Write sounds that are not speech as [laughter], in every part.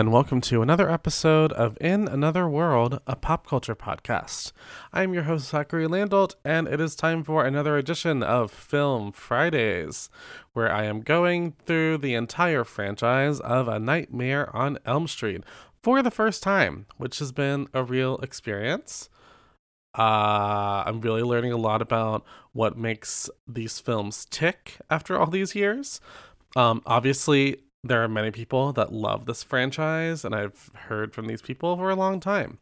And welcome to another episode of In Another World, a pop culture podcast. I'm your host, Zachary Landolt, and it is time for another edition of Film Fridays, where I am going through the entire franchise of A Nightmare on Elm Street for the first time, which has been a real experience. Uh, I'm really learning a lot about what makes these films tick after all these years. Um, obviously, there are many people that love this franchise, and I've heard from these people for a long time.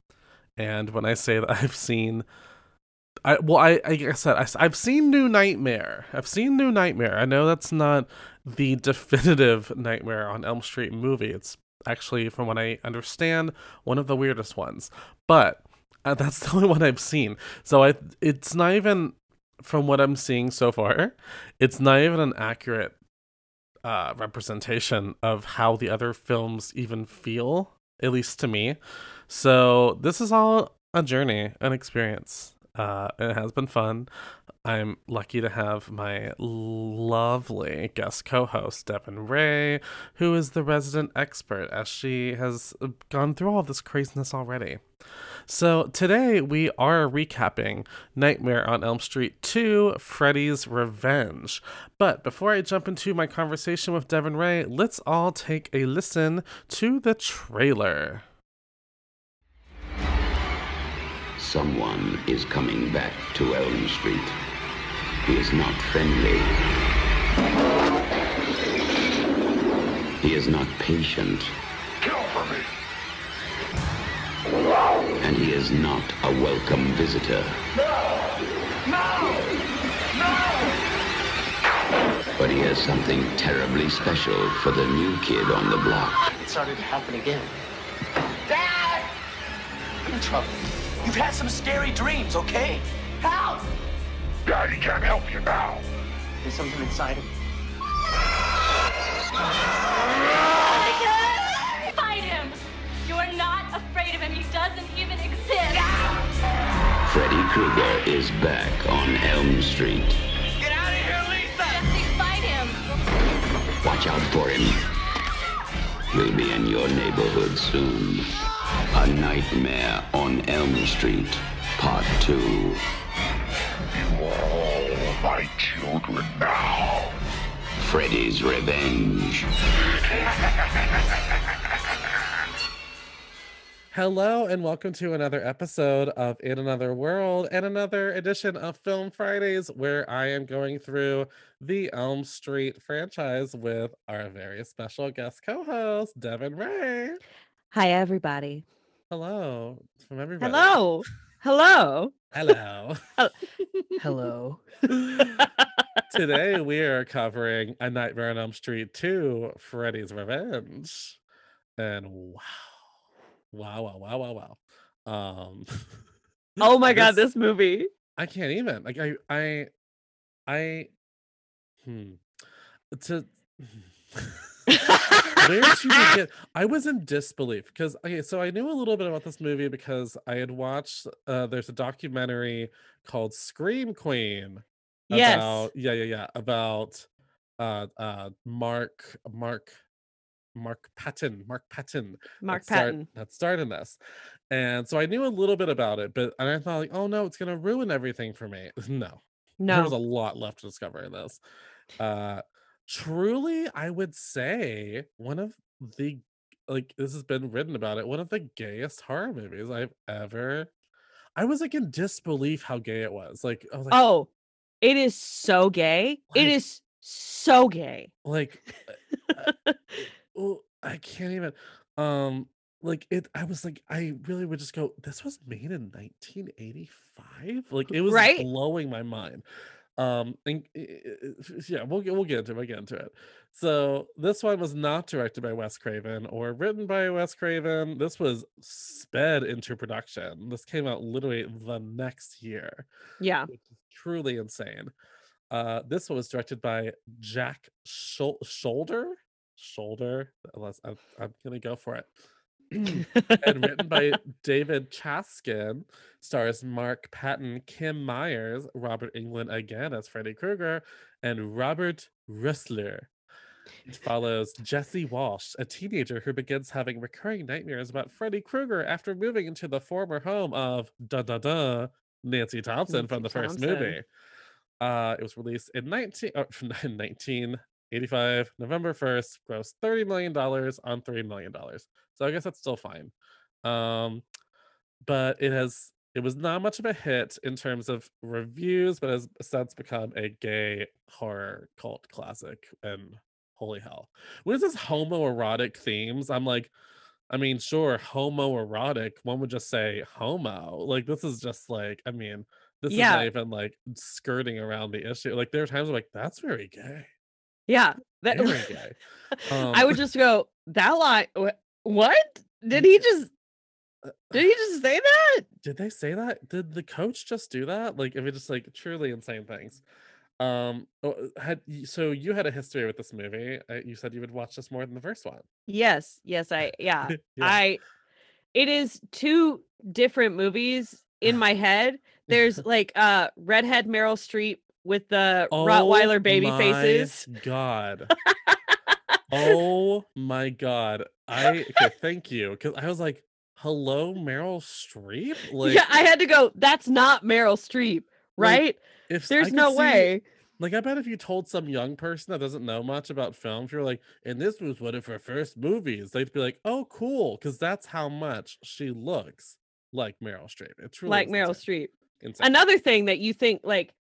And when I say [laughs] that I've seen, I well, I I said I, I've seen New Nightmare. I've seen New Nightmare. I know that's not the [laughs] definitive Nightmare on Elm Street movie. It's actually, from what I understand, one of the weirdest ones. But uh, [laughs] that's the only one I've seen. So I, it's not even from what I'm seeing so far. It's not even an accurate uh, representation of how the other films even feel, at least to me. So this is all a journey, an experience. Uh, it has been fun. I'm lucky to have my lovely guest co host, Devin Ray, who is the resident expert as she has gone through all this craziness already. So today we are recapping Nightmare on Elm Street 2 Freddy's Revenge. But before I jump into my conversation with Devin Ray, let's all take a listen to the trailer. Someone is coming back to Elm Street. He is not friendly. He is not patient. And he is not a welcome visitor. No! No! No! But he has something terribly special for the new kid on the block. It started to happen again. Dad! I'm in trouble. You've had some scary dreams, okay? Help! Daddy can't help you now. There's something inside him. Fight afraid of him. He doesn't even exist. Freddy Krueger is back on Elm Street. Get out of here, Lisa! Jesse, fight him! Watch out for him. He'll be in your neighborhood soon. A Nightmare on Elm Street, Part 2. You are all my children now. Freddy's Revenge. [laughs] Hello, and welcome to another episode of In Another World and another edition of Film Fridays, where I am going through the Elm Street franchise with our very special guest co host, Devin Ray. Hi, everybody. Hello from everybody. Hello. Hello. Hello. [laughs] Hello. [laughs] Today we are covering A Nightmare on Elm Street 2 Freddy's Revenge. And wow. Wow, wow, wow, wow, wow. Um [laughs] Oh my god, this movie. I can't even. Like I I I hmm to [laughs] where to begin? I was in disbelief because okay, so I knew a little bit about this movie because I had watched uh there's a documentary called Scream Queen Yes. yeah, yeah, yeah, about uh uh Mark Mark Mark Patton, Mark Patton Mark start- Patton. that starred in this. And so I knew a little bit about it, but and I thought like, oh no, it's gonna ruin everything for me. No. [laughs] no, There was a lot left to discover in this. Uh truly, I would say one of the like this has been written about it, one of the gayest horror movies I've ever I was like in disbelief how gay it was. Like I was like, Oh, it is so gay. Like- It is so gay. like [laughs] uh, uh, oh, I can't even um like it I was like I really would just go this was made in 1985 like it was Right? blowing my mind um and i- i- i- yeah we'll get we'll get into it we'll get into it so this one was not directed by Wes Craven or written by Wes Craven this was sped into production this came out literally the next year Yeah. truly insane. Uh, this one was directed by Jack Shol- Sholder shoulder. Unless I'm, I'm gonna go for it. [laughs] [clears throat] and written by David Chaskin, stars Mark Patton, Kim Myers, Robert Englund again as Freddy Krueger, and Robert Rusler. It follows Jesse Walsh, a teenager who begins having recurring nightmares about Freddy Krueger after moving into the former home of da da da Nancy Thompson Nancy from the Thompson. first movie. Uh, it was released in 19, [laughs] uh, 19 85 November 1st, grossed $30 million on $3 million. So I guess that's still fine. Um, but it has it was not much of a hit in terms of reviews, but has since become a gay horror cult classic. And holy hell. What is this homoerotic themes? I'm like, I mean, sure, homoerotic. One would just say homo. Like this is just like, I mean, this yeah. is not even like skirting around the issue. Like there are times I'm like, that's very gay. Yeah. That, Um, [laughs] I would just go, that line what? Did he just did he just say that? did they say that did the coach just do that like if it just like truly insane things um oh, had so you had a history with this movie uh, you said you would watch this more than the first one Yes, yes, I yeah. [laughs] Yeah. I it is two different movies in [laughs] my head. There's like uh redhead Meryl Streep with the oh Rottweiler baby faces. Oh god [laughs] oh my god i okay thank you because i was like hello meryl streep like yeah, I had to go, that's not Meryl Streep, Like, right? if There's no see- way. Like I bet if you told some young person that doesn't know much about film, if you're like, and this was one of her first movies, they'd be like, "Oh, cool," because that's how much she looks like Meryl Streep. It's really Like Meryl Streep. Insane. Another thing that you think like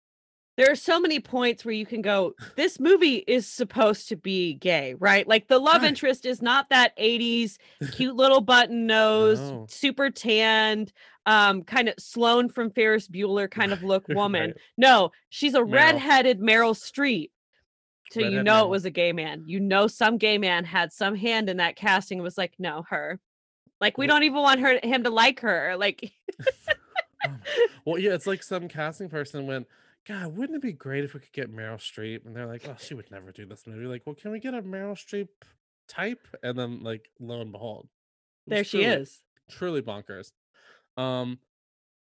there are so many points where you can go, this movie is supposed to be gay, right? Like the love Right. interest is not that 80s [laughs] cute little button nose, No. super tanned, um, kind of Sloane from Ferris Bueller kind of look [laughs] woman. Right. No, she's a Meryl. redheaded Meryl Streep. So you know it was a gay man. You know some gay man had some hand in that casting and was like, no, her. Like we don't even want her him to like her. Like [laughs] Well, yeah, it's like some casting person went, God, wouldn't it be great if we could get Meryl Streep? And they're like, Oh, she would never do this movie. Like, well, can we get a Meryl Streep type? And then, like, lo and behold, there she truly- is. truly bonkers. Um,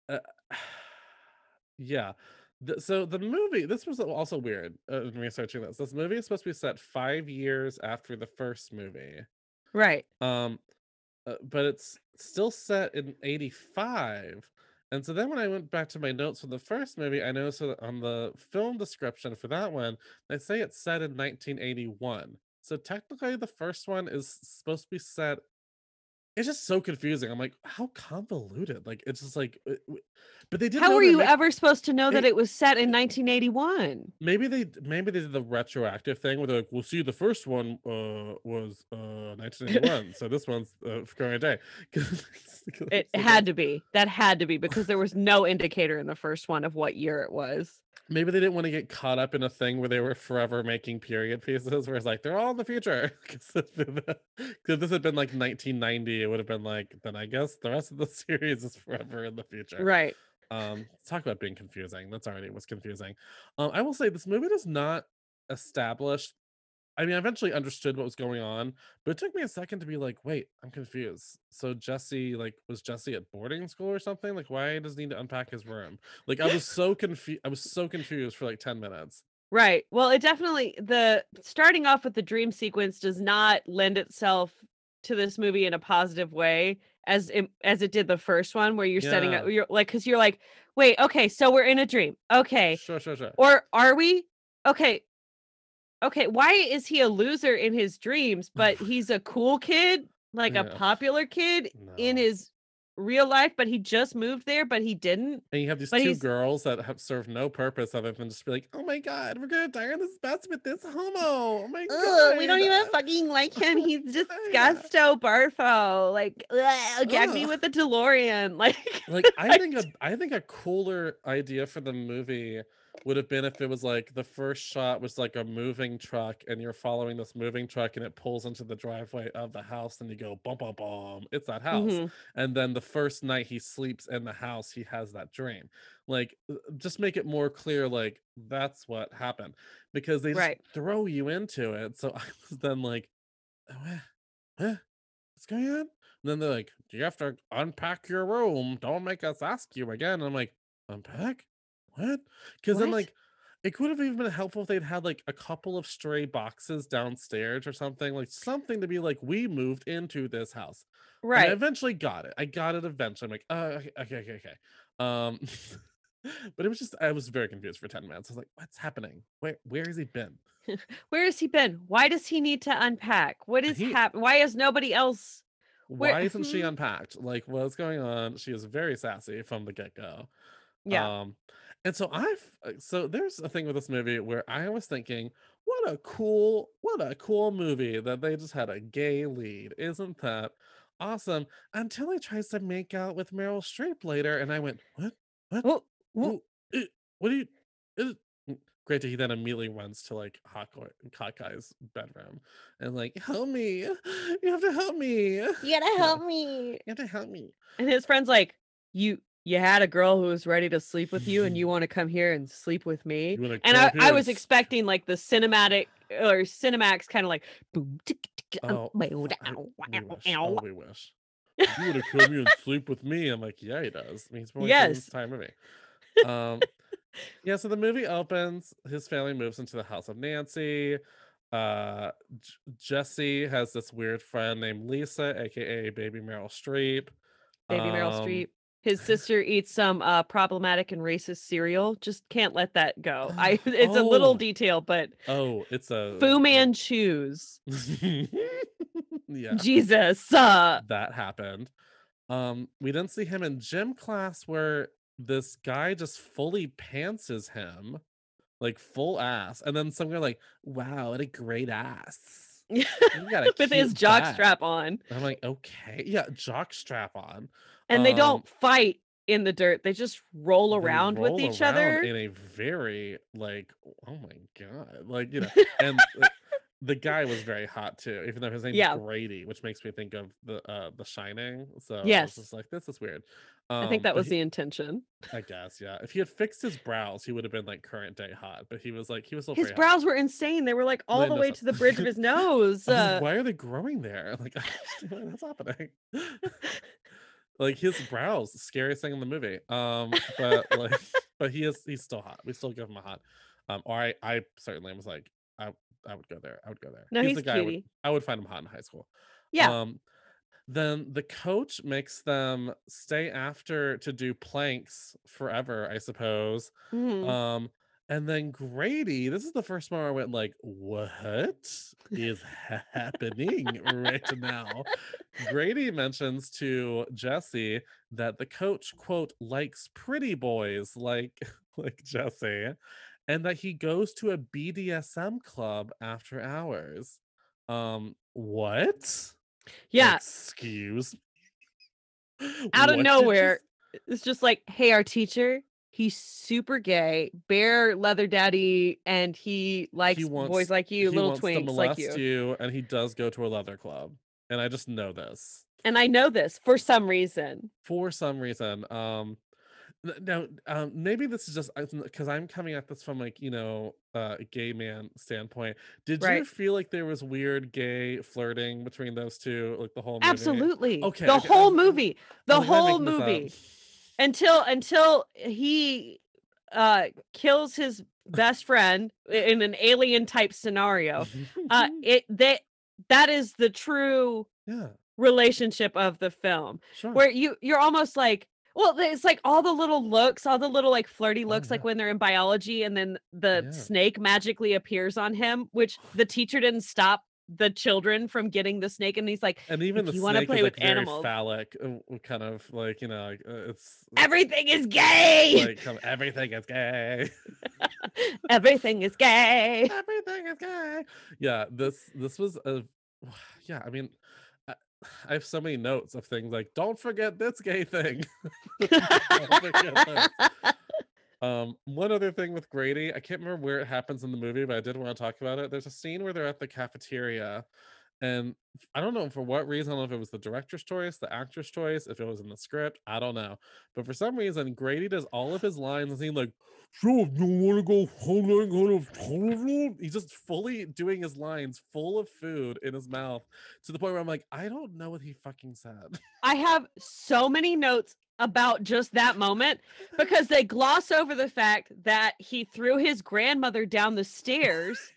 uh, [sighs] yeah. The, so the movie, this was also weird uh, in researching this. This movie is supposed to be set five years after the first movie. Right. Um, uh, but it's still set in 85. And so then when I went back to my notes for the first movie, I noticed that on the film description for that one, they say it's set in 1981. So technically, the first one is supposed to be set. It's just so confusing. I'm like, how convoluted? Like, it's just like, uh, but they did. How were you ma- ever supposed to know that It- was set in 1981? Maybe they maybe they did the retroactive thing where they're like, "Well, see, the first one uh was uh 1981, so this one's uh, current day." [laughs] It had to be. That had to be because there was no indicator in the first one of what year it was. Maybe they didn't want to get caught up in a thing where they were forever making period pieces, where it's like they're all in the future. [laughs] Because this had been like 1990, it would have been like, then I guess the rest of the [laughs] series is forever in the future. Right. Um, talk about being confusing. That's already was confusing. Um, I will say this movie does not establish. I mean, I eventually understood what was going on, but it took me a second to be like, wait, I'm confused. So Jesse, like, was Jesse at boarding school or something? Like, why does he need to unpack his room? Like, I was so confused. I was so confused for like 10 minutes. Right. Well, it definitely the starting off with the dream sequence does not lend itself to this movie in a positive way as it, as it did the first one where you're setting up you're like cuz you're like, "Wait, okay, so we're in a dream." Okay. Sure, sure, sure. Or are we? Okay. Okay, why is he a loser in his dreams but he's a cool kid, like a Yeah. popular kid in his real life but he just moved there but he didn't? And you have these But two he's- girls that have served no purpose other than just be like, oh my god, we're gonna die on this bus with this homo. Oh my god. Ugh, we don't even fucking like [laughs] him. He's just disgusto barfo. Like, ugh, gag me Ugh. with the DeLorean. [laughs] Like, like I think a I think a cooler idea for the movie would have been if it was like the first shot was like a moving truck and you're following this moving truck and it pulls into the driveway of the house and you go bum bum bum it's that house. Mhm. and then the first night he sleeps in the house he has that dream. Like uh, just make it more clear like that's what happened because they Right. throw you into it. So [laughs] I was then like "Oh, what's going on? And then they're like Do you have to unpack your room? Don't make us ask you again. And i'm like unpack what because then like it could have even been helpful if they'd had like a couple of stray boxes downstairs or something, like something to be like, we moved into this house. And I Right. eventually got it. I got it eventually. I'm like, uh, okay, okay, okay, okay. Um, [laughs] but it was just I was very confused for 10 minutes. I was like, what's happening? Where where has he been? [laughs] Where has he been? Why does he need to unpack? What is He- happening? Why is nobody else? Where- Why isn't she Mhm. unpacked? Like, what's going on? She is very sassy from the get-go. Yeah. Um, and so I've uh, so there's a thing with this movie where I was thinking, what a cool, what a cool movie that they just had a gay lead. Isn't that awesome? Until he tries to make out with Meryl Streep later, and I went, what? What? Oh, Ooh, eh, what do you? eh, mm." Granted, he then immediately runs to like Hawkeye, Hawkeye's bedroom and like, help me! You have to help me! You you gotta [laughs] help me. You have to help me. And his friend's like, you you had a girl who was ready to sleep with you, and you want to come here and sleep with me. And I, I was expecting like the cinematic or Cinemax kind of like boom. tick, tick, um, Oh, we wish. Oh, we wish. You want to come here and sleep with me? I'm like, yeah, he does. I mean, he's probably yes. entire movie. Um, [laughs] yeah. So the movie opens. His family moves into the house of Nancy. Uh, J- Jesse has this weird friend named Lisa, aka Baby Meryl Streep. Baby Meryl Um, Streep. His sister eats some uh, problematic and racist cereal. Just can't let that go. [gasps] I it's a little Oh. detail, but Oh, it's a Fu Manchus. [laughs] yeah. Jesus. Uh, that happened. Um, we didn't see him in gym class where this guy just fully pantses him, like full ass, and then some guy like, "Wow, what a great ass!" [laughs] You got a with his jock butt." strap on. I'm like, okay, yeah, jock strap on. And they Um, don't fight in the dirt. They just roll They around with each around other. in a very like, oh my god, like you know, and [laughs] the guy was very hot too, even though his name Yeah. Grady, which makes me think of the uh The Shining. So I Yes. just like, this is weird. I Um, think that was he- the intention. I guess, yeah. If he had fixed his brows, he would have been like current day hot. But he was like, he was His very hot. brows were insane. They were like all the way to the bridge of his nose. [laughs] I was like, Uh, why are they growing there? [laughs] Like, what's happening? Like his brows, the scariest thing in the movie. Um, but like, [laughs] but he is he's still hot. We still give him a hot. Um, or I I certainly was like, I I would go there. I would go there. No, the he's a guy I would. I would find him hot in high school. yeah. Um, then the coach makes them stay after to do planks forever, I suppose. mhm. Um, and then Grady, this is the first one where I went like, "What is happening right now?" Grady mentions to Jesse that the coach quote likes pretty boys like [laughs] like Jesse, and that he goes to a BDSM club after hours. Um, what? yeah. Excuse. me? Out of you nowhere, it's just like, hey, our teacher, he's super gay, bear leather daddy, and he likes he wants- boys like you, little twinks like molest you. and he does go to a leather club and i just know this And I know this for some reason. for some reason um now um maybe this is just because i'm coming at this from like you know uh, a gay man standpoint did you feel like there was weird gay flirting between those two like the whole movie Absolutely. Okay, The okay, whole movie. The was like, am whole movie. Until until he uh kills his best friend in an alien type scenario. Uh [laughs] it that that is the true yeah relationship of the film. sure where you you're almost like well it's like all the little looks all the little like flirty Oh, looks like when they're in biology and then the Yeah. snake magically appears on him which the teacher didn't stop the children from getting the snake and he's like and even the you wanna snake play is like with very animals- phallic uh, kind of like you know uh, it's everything is gay like everything is gay [laughs] everything is gay everything is gay. Yeah, this this was a [sighs] yeah. I mean, I, have so many notes of things like don't forget this gay thing. [laughs] Forget this. [laughs] Um, one other thing with Grady, I can't remember where it happens in the movie, but I did want to talk about it. There's a scene where they're at the cafeteria, and I don't know for what reason. I don't know if it was the director's choice, the actor's choice, if it was in the script. I don't know, but for some reason, Grady does all of his lines and he's like, "So you want to go home out of town?" He's just fully doing his lines, full of food in his mouth, to the point where I'm like, I don't know what he fucking said. i have so many notes about just that moment because they gloss over the fact that he threw his grandmother down the stairs. [laughs]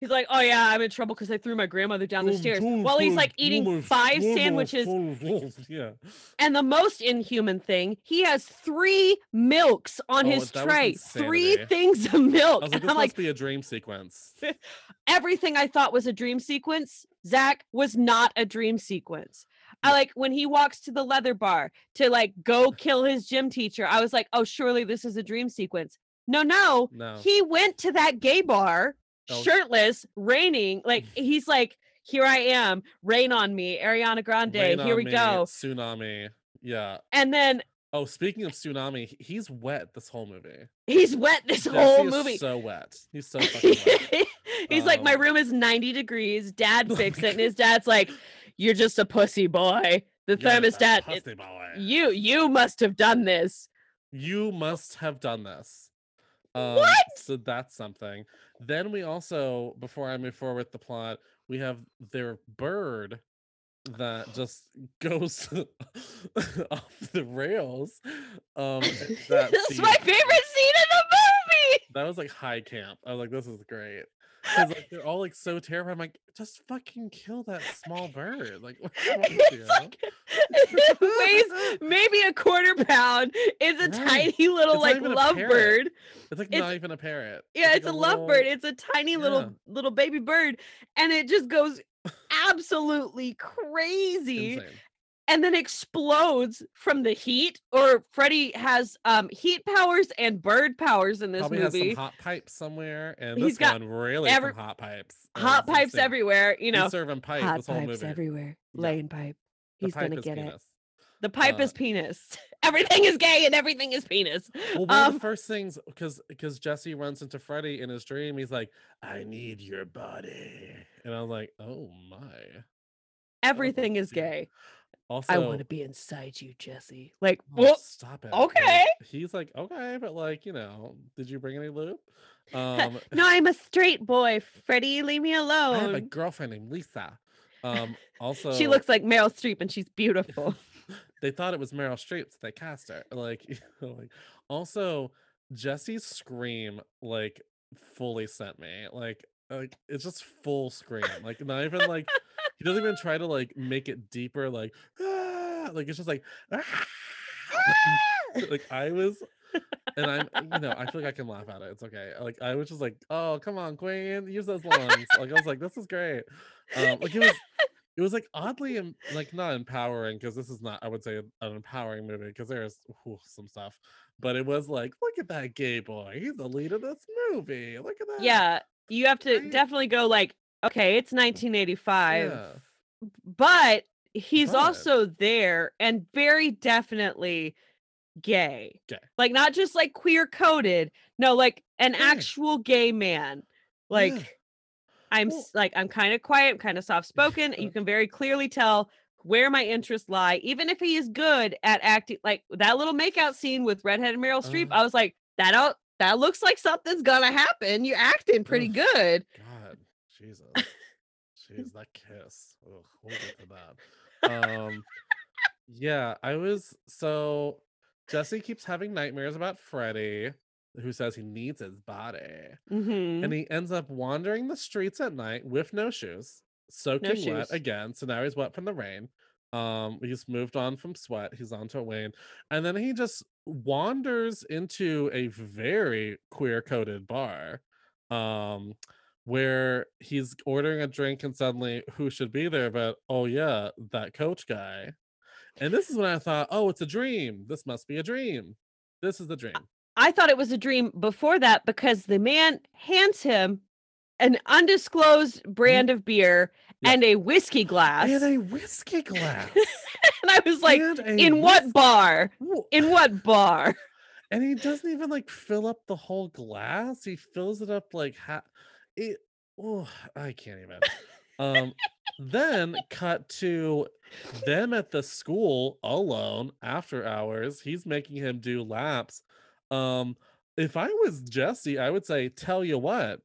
He's like, "Oh yeah, I'm in trouble because I threw my grandmother down the stairs." While he's like eating five sandwiches, [laughs] yeah. and the most inhuman thing, he has three milks on Oh, his tray. Three things of milk. I was like, this must like, be a dream sequence. [laughs] everything I thought was a dream sequence, Zach was not a dream sequence. I like when he walks to the leather bar to like go kill his gym teacher. I was like, oh, surely this is a dream sequence. No, no, No. he went to that gay bar Oh. shirtless, raining. Like [laughs] he's like, here I am, rain on me, Ariana Grande. Rain here we Me, go. Tsunami. Yeah. And then Oh, speaking of tsunami, he's wet this whole movie. he's wet this Jesse whole movie. so wet. He's so [laughs] fucking wet. He's like, my Um, room is 90 degrees. Dad fix it. And his dad's like, You're just a pussy boy. The You're thermostat. it- pussy boy. you you must have done this. You must have done this. Um, What? So that's something. Then we also, before I move forward with the plot, we have their bird that just [laughs] goes [laughs] off the rails. Um, [laughs] that this is scene- my favorite scene in the movie. That was like high camp. I was like, this is great. Because like they're all like so terrified. I'm like, just fucking kill that small [laughs] bird. Like, It's like- it weighs maybe a quarter pound. It's a Right. tiny little It's like a lovebird. It's like it's- not even a parrot. Yeah, like it's a, little- lovebird. It's a tiny Yeah. little little baby bird, and it just goes [laughs] absolutely crazy. insane. And then explodes from the heat. Or Freddy has um heat powers and bird powers in this Probably has movie. some hot pipes somewhere, and He's this got one really every- some hot pipes. Hot pipes everywhere, you know. He's serving pipe Hot this whole pipes movie. everywhere. Yeah. Pipe. He's pipe gonna is get it. The pipe Uh, is penis. [laughs] Everything is gay and everything is penis. Well, one of Um, the first things because because Jesse runs into Freddy in his dream, he's like, "I need your body," and I was like, "Oh my!" Everything is dear. gay. Also, I want to be inside you, Jesse. Like, Oh, well, stop it. okay. Like, he's like, okay, but like, you know, did you bring any lube? [laughs] Um, no, I'm a straight boy. [laughs] Freddy, leave me alone. I have a girlfriend named Lisa. Um, [laughs] also, she looks like Meryl Streep and she's beautiful. they thought it was Meryl Streep, so they cast her. Like, you know, like, also Jesse's scream like fully sent me. Like, like it's just full scream. Like, not even like he doesn't even try to like make it deeper. Like, "Ah," like it's just like. "Ah." [laughs] like I was, and I'm, [laughs] you know, I feel like I can laugh at it. It's okay. Like I was just like, oh, come on, Queen, use those lungs. like I was like, this is great. Um, like it was, [laughs] it was like oddly, like not empowering because this is not, I would say, an empowering movie because there's some stuff, but it was like, look at that gay boy. He's the lead of this movie. Look at that. yeah, you have to Right? definitely go like, okay, it's 1985, Yeah. but he's But- also there and very definitely gay. Gay. Like not just like queer coded, no, like an Gay. actual gay man. Like Yeah. I'm Well- like I'm kind of quiet, I'm kind of soft spoken. You can very clearly tell where my interests lie, even if he is good at acting. Like that little makeout scene with redheaded Meryl Streep, Uh. I was like, that out that looks like something's gonna happen. You're acting pretty Ugh. good. God, Jesus, [laughs] jeez, that kiss. Ugh, we'll get to that. Um, yeah, I was so Jesse keeps having nightmares about Freddy, who says he needs his body, hmm and he ends up wandering the streets at night with no shoes, soaking shoes. wet again. So now he's wet from the rain. Um, he's moved on from sweat. He's on to a Wayne, and then he just wanders into a very queer-coded bar, um, where he's ordering a drink, and suddenly who should be there? But oh yeah, that coach guy. And this is when I thought, oh, it's a dream. This must be a dream. This is the dream. I thought it was a dream before that because the man hands him an undisclosed mm-hmm. brand of beer Yeah. and a whiskey glass. And a whiskey [laughs] glass. and I was like, in what whis- bar? In what bar? [laughs] and he doesn't even like fill up the whole glass he fills it up like ha- it oh i can't even. [laughs] Um then cut to them at the school alone after hours he's making him do laps. Um if i was jesse i would say tell you what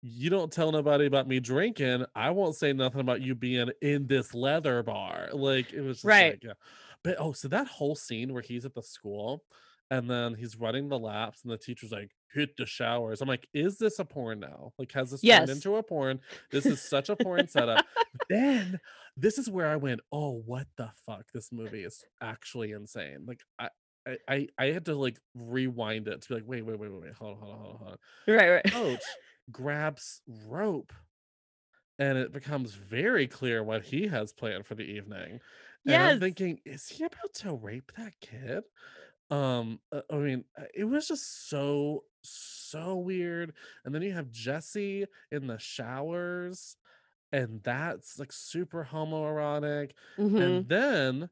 you don't tell nobody about me drinking i won't say nothing about you being in this leather bar. Like it was just Right. like, yeah but oh, so that whole scene where he's at the school and then he's running the laps and the teacher's like, hit the showers. I'm like, is this a porn now? Like, has this Yes. turned into a porn? This is such a porn setup. But [laughs] then this is where I went, oh, what the fuck? This movie is actually insane. Like, I. I, I, had to like rewind it to be like, wait, wait, wait, wait, wait, hold on, hold on, hold on, hold on Right, right. coach [laughs] grabs rope and it becomes very clear what he has planned for the evening and i'm Yes. thinking is he about to rape that kid um uh, i mean uh, it was just so so weird and then you have jesse in the showers and that's like super homoerotic Mhm. and then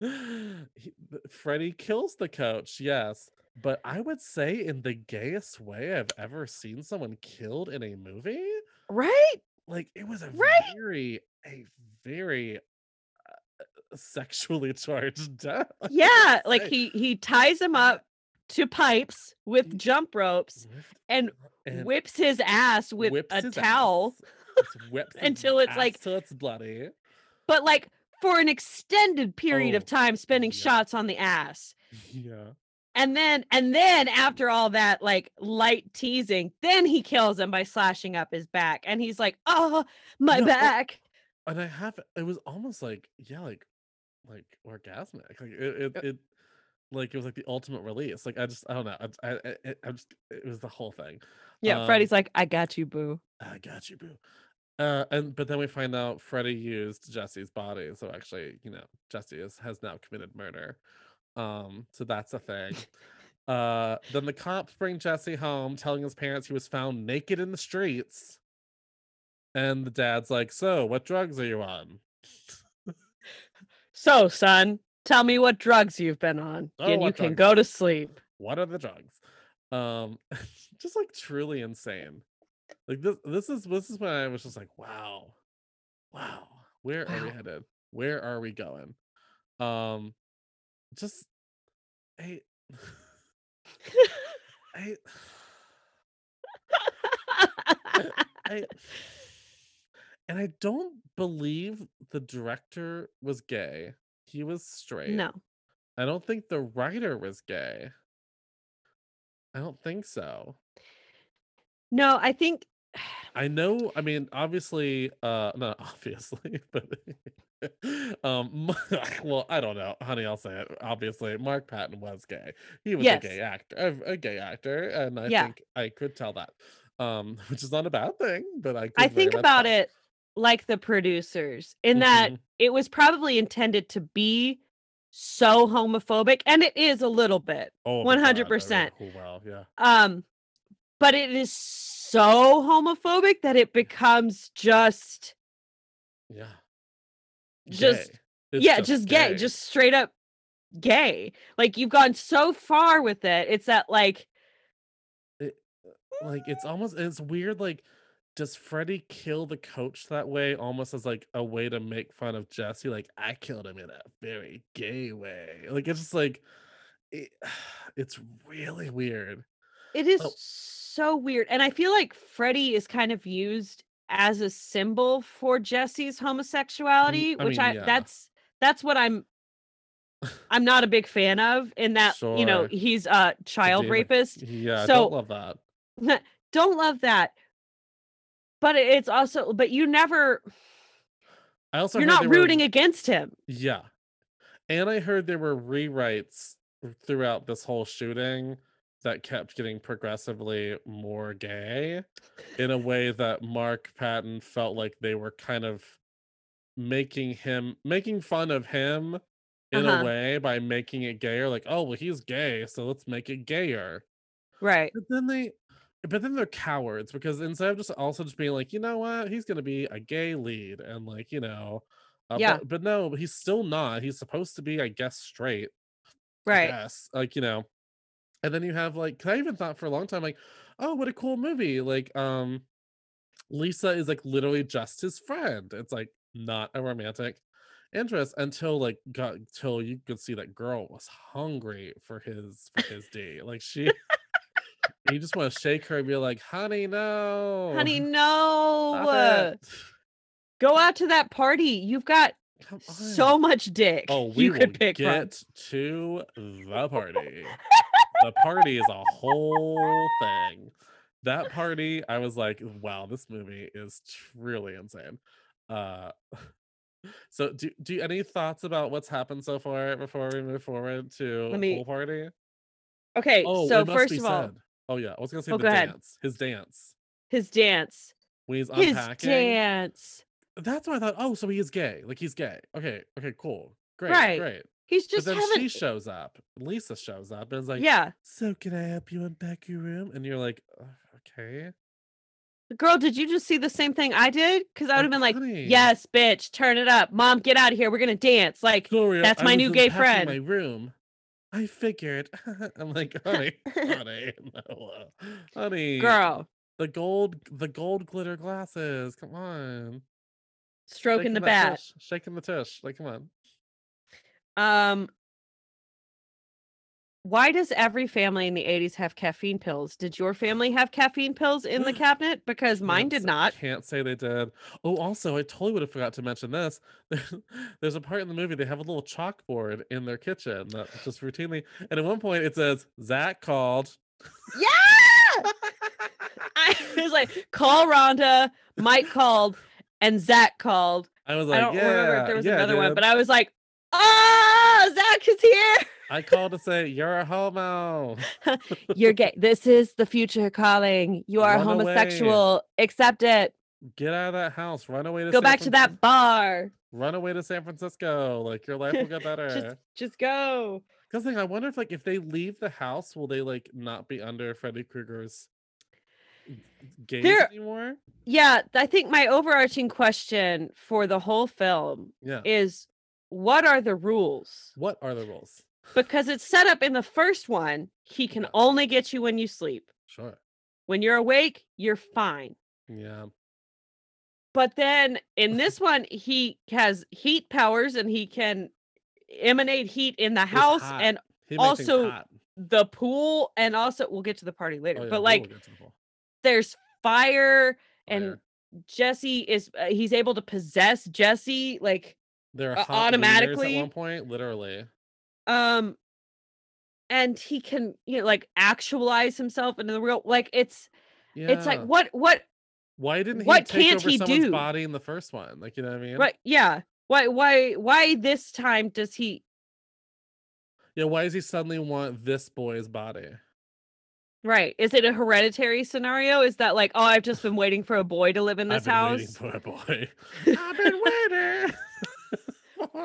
[laughs] he, Freddy kills the coach, yes. But I would say in the gayest way I've ever seen someone killed in a movie. Right? Like it was a Right? very, a very sexually charged [laughs] death. Yeah, like he he ties him up to pipes with jump ropes and and whips his ass with whips a towel, [laughs] until it's like- till it's bloody. but like for an extended period of Oh, time spending yeah. shots on the ass. Yeah. And then and then after all that like light teasing, then he kills him by slashing up his back and he's like, "Oh, my No, back." and I have it was almost like yeah, like like orgasmic. Like it it, it like it was like the ultimate release. Like I just I don't know. I I, I, I just it was the whole thing. Yeah, Um, Freddy's like, "I got you, boo." I got you, boo. Uh, and but then we find out Freddy used Jesse's body, so actually, you know, Jesse is, has now committed murder. Um, so that's a thing. [laughs] Uh, then the cops bring Jesse home, telling his parents he was found naked in the streets. And the dad's like, "So, what drugs are you on?" So, son, tell me what drugs you've been on, Oh, and you can drugs? go to sleep. what are the drugs? Um [laughs] just like truly insane. Like this this is this is when i was just like wow. Wow. Where are we headed? Where are we going? Um just I, I, [sighs] I [laughs] and i don't believe the director was gay he was straight no. i don't think the writer was gay i don't think so No, I think I know. I mean, obviously, uh, not [laughs] obviously, but [laughs] um, [laughs] well, I don't know, honey. I'll say it. Obviously, Mark Patton was gay. He was Yes. a gay actor, a, a gay actor, and I Yeah. think I could tell that. Um, which is not a bad thing, but I. Could I think about it like the producers in that Mhm. it was probably intended to be so homophobic and it is a little bit. Oh, my God, I mean, 100%. Oh wow, yeah. Um but it is so homophobic that it becomes just Yeah. Just- Gay. Yeah, just gay, just straight up gay. Like you've gone so far with it. It's that like it, like it's almost it's weird like does Freddy kill the coach that way almost as like a way to make fun of Jesse like I killed him in a very gay way like it's just like it, [sighs] it's really weird it is Oh. so weird. And I feel like Freddy is kind of used as a symbol for Jesse's homosexuality, I which I yeah. that's that's what I'm I'm not a big fan of in [laughs] that, you know, he's a child rapist. yeah I So- [laughs] don't love that Don't love that. But it's also but you never I also you're not there were- rooting against him. yeah and I heard there were rewrites throughout this whole shooting that kept getting progressively more gay in a way that Mark Patton felt like they were kind of making him making fun of him in Uh-huh. a way by making it gayer like oh well he's gay so let's make it gayer Right. but then they but then they're cowards because instead of just also just being like you know what he's gonna be a gay lead and like you know uh, Yeah. but, but no he's still not he's supposed to be i guess straight Right. Yes. Like, you know. And then you have like 'cause I even thought for a long time, like, oh, what a cool movie. Like, um, Lisa is like literally just his friend. It's like not a romantic interest until like got till you could see that girl was hungry for his for his D. Like she you just want to shake her and be like, honey, no. Honey, no. Go out to that party. You've got so much dick. Oh, we you could pick from. get to the party. the party is a whole thing. That party, I was like, wow, this movie is truly insane. Uh [laughs] so do do you, any thoughts about what's happened so far before we move forward to Let me- pool party? Okay, Oh, so first of all, said. Oh yeah, I was gonna say Oh, the go ahead. dance. His dance. his dance. When he's unpacking. His dance. That's what I thought. Oh, so he is gay. Like he's gay. Okay, okay, cool. Great, Right. great. He's But just then having she shows up. Lisa shows up and is like, Yeah. So can I help you unpack your room? And you're like, "Uh, okay. Girl, did you just see the same thing I did? Because I would have been like, yes, bitch, turn it up. Mom, get out of here. We're gonna dance. Like, Gloria, That's my new gay friend. My room. I figured. [laughs] I'm like, honey, [laughs] honey, no, uh, honey. girl, the gold, the gold glitter glasses. Come on, stroking the bat. tush, shaking the tush. Like, come on. Um, why does every family in the 80s have caffeine pills? Did your family have caffeine pills in the [gasps] cabinet? Because mine did not. Can't say they did. Oh, also, I totally would have forgot to mention this. [laughs] There's a part in the movie they have a little chalkboard in their kitchen that just routinely, and at one point it says Zach called. Yeah! [laughs] I was like, call Rhonda, Mike called, and Zach called. I was I like, don't yeah, remember if there was yeah, another one, but I was like, ah, Zach is here. I called to say you're a homo. [laughs] You're gay. This is the future calling. You are Run away. homosexual. Accept it. Get out of that house. Run away to Go San back to that bar. Run away to San Francisco. Like your life will get [laughs] better. Just, just go. Because thing, I wonder if like if they leave the house, will they like not be under Freddy Krueger's gaze There- anymore? Yeah, I think my overarching question for the whole film Yeah. is what are the rules? what are the rules? Because it's set up in the first one, he can only get you when you sleep. Sure. When you're awake, you're fine. Yeah. But then in [laughs] this one, he has heat powers and he can emanate heat in the house and also the pool. And also, we'll get to the party later. Oh, yeah, but like, the there's fire and Fire. Jesse is, uh, he's able to possess Jesse. Like, They're uh, automatically- at one point, literally. Um, and he can, you know, like actualize himself into the real, like, it's, Yeah. it's like, what, what, why didn't he what take can't over he do? body in the first one? Like you know what I mean? right? Yeah. Why, why, why this time does he, Yeah. Why does he suddenly want this boy's body? Right. Is it a hereditary scenario? Is that like, oh, I've just been waiting for a boy to live in this I've been house? waiting for a boy. [laughs] I've been waiting.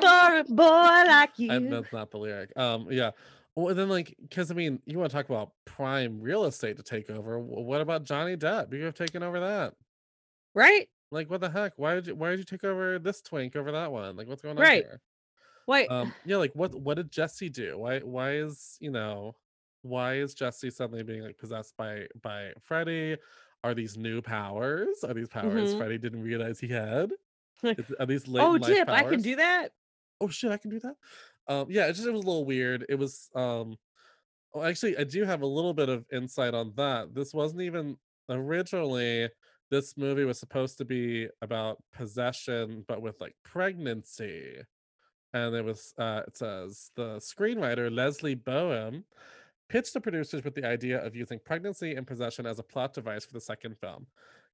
For a boy like you. I, that's not the lyric. Um, yeah. Well, and then like, because I mean, you want to talk about prime real estate to take over. What about Johnny Depp? You have taken over that. right? Like, what the heck? Why did you? Why did you take over this twink over that one? Like, what's going on Right. here? Wait. Um, yeah. Like, what? What did Jesse do? Why? Why is you know? Why is Jesse suddenly being like possessed by by Freddy? Are these new powers? Are these powers Mhm. Freddy didn't realize he had? Like, [laughs] Is- Are these late oh, life Jip, I can do that. Oh shit i can do that? Um yeah it just it was a little weird it was um oh, actually i do have a little bit of insight on that this wasn't even originally this movie was supposed to be about possession but with like pregnancy and it was uh it says the screenwriter leslie bohem pitched the producers with the idea of using pregnancy and possession as a plot device for the second film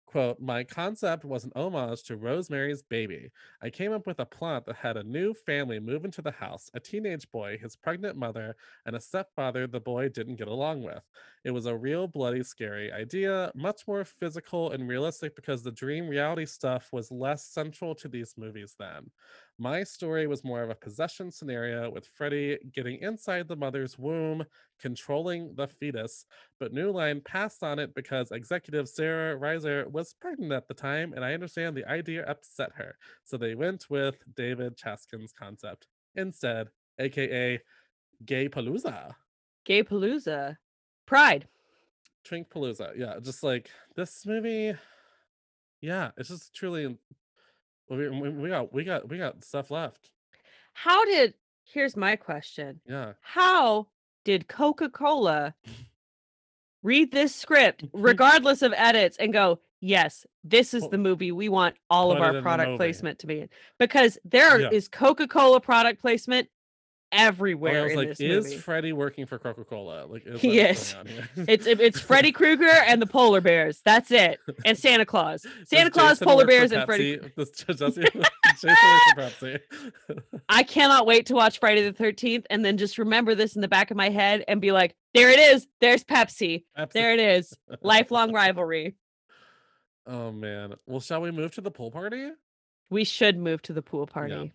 quote my concept was an homage to rosemary's baby I came up with a plot that had a new family move into the house, a teenage boy, his pregnant mother, and a stepfather the boy didn't get along with. It was a real bloody scary idea, much more physical and realistic because the dream reality stuff was less central to these movies then. My story was more of a possession scenario with Freddy getting inside the mother's womb, controlling the fetus, but New Line passed on it because executive Sarah Risher was pregnant at the time, and I understand the idea upset her. So they went with David Chaskin's concept instead, aka Gay Palooza. Gay Palooza. Pride. Twink Palooza. Yeah, just like this movie. Yeah, it's just truly we, we got we got we got stuff left. How did, here's my question Yeah. How did Coca Cola [laughs] read this script, regardless of edits, and go, yes, this is the movie we want all of put in our product placement to be in because there is Yeah. Coca-Cola product placement Everywhere I was in like, this is movie. Freddy working for Coca Cola? Like, is He is. going on here? [laughs] It's it's Freddy [laughs] Krueger and the polar bears. That's it. And Santa Claus. [laughs] Santa Claus, polar bears, and Freddy. Pepsi? Does Jesse, Jason work for Pepsi? I cannot wait to watch Friday the Thirteenth and then just remember this in the back of my head and be like, there it is. There's Pepsi. Pepsi. There it is. Lifelong rivalry. Oh man. Well, shall we move to the pool party? We should move to the pool party.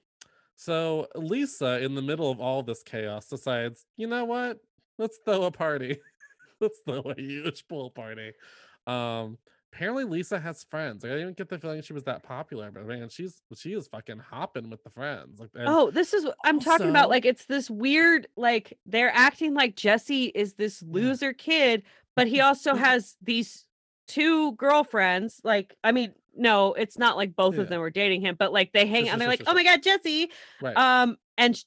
So Lisa, in the middle of all this chaos, decides, you know what? Let's throw a party. [laughs] Let's throw a huge pool party. Um, apparently Lisa has friends. Like, I didn't get the feeling she was that popular, but man, she's she is fucking hopping with the friends. Like, Oh, this is I'm talking about. Like it's this weird, like they're acting like Jesse is this loser kid, but he [laughs] also has these two girlfriends. Like, I mean, no, it's not like both Yeah. of them are dating him, but like they hang out and they're like, oh my god, Jesse. right. Um, and sh-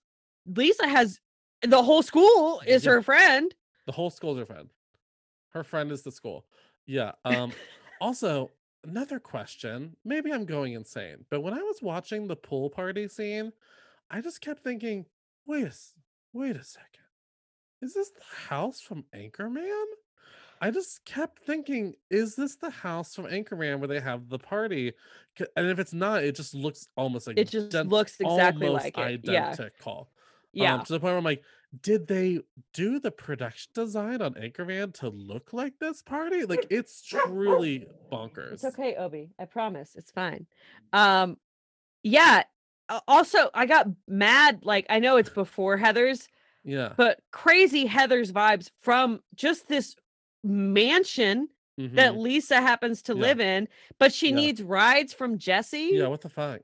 Lisa has the whole school is Yeah. her friend. The whole school's her friend. Her friend is the school. Yeah. Um [laughs] also another question. Maybe I'm going insane, but when I was watching the pool party scene, I just kept thinking, wait a wait a second. Is this the house from Anchorman? I just kept thinking, is this the house from Anchorman where they have the party? And if it's not, it just looks almost like It just looks exactly like it. Yeah. identical. Yeah. Um, to the point where I'm like, did they do the production design on Anchorman to look like this party? Like it's [laughs] truly bonkers. It's okay, Obi. I promise. It's fine. Um yeah. Also, I got mad like I know it's before Heathers, Yeah. but crazy Heathers vibes from just this mansion that mhm. Lisa happens to Yeah. live in, but she Yeah. needs rides from Jesse Yeah, what the fuck?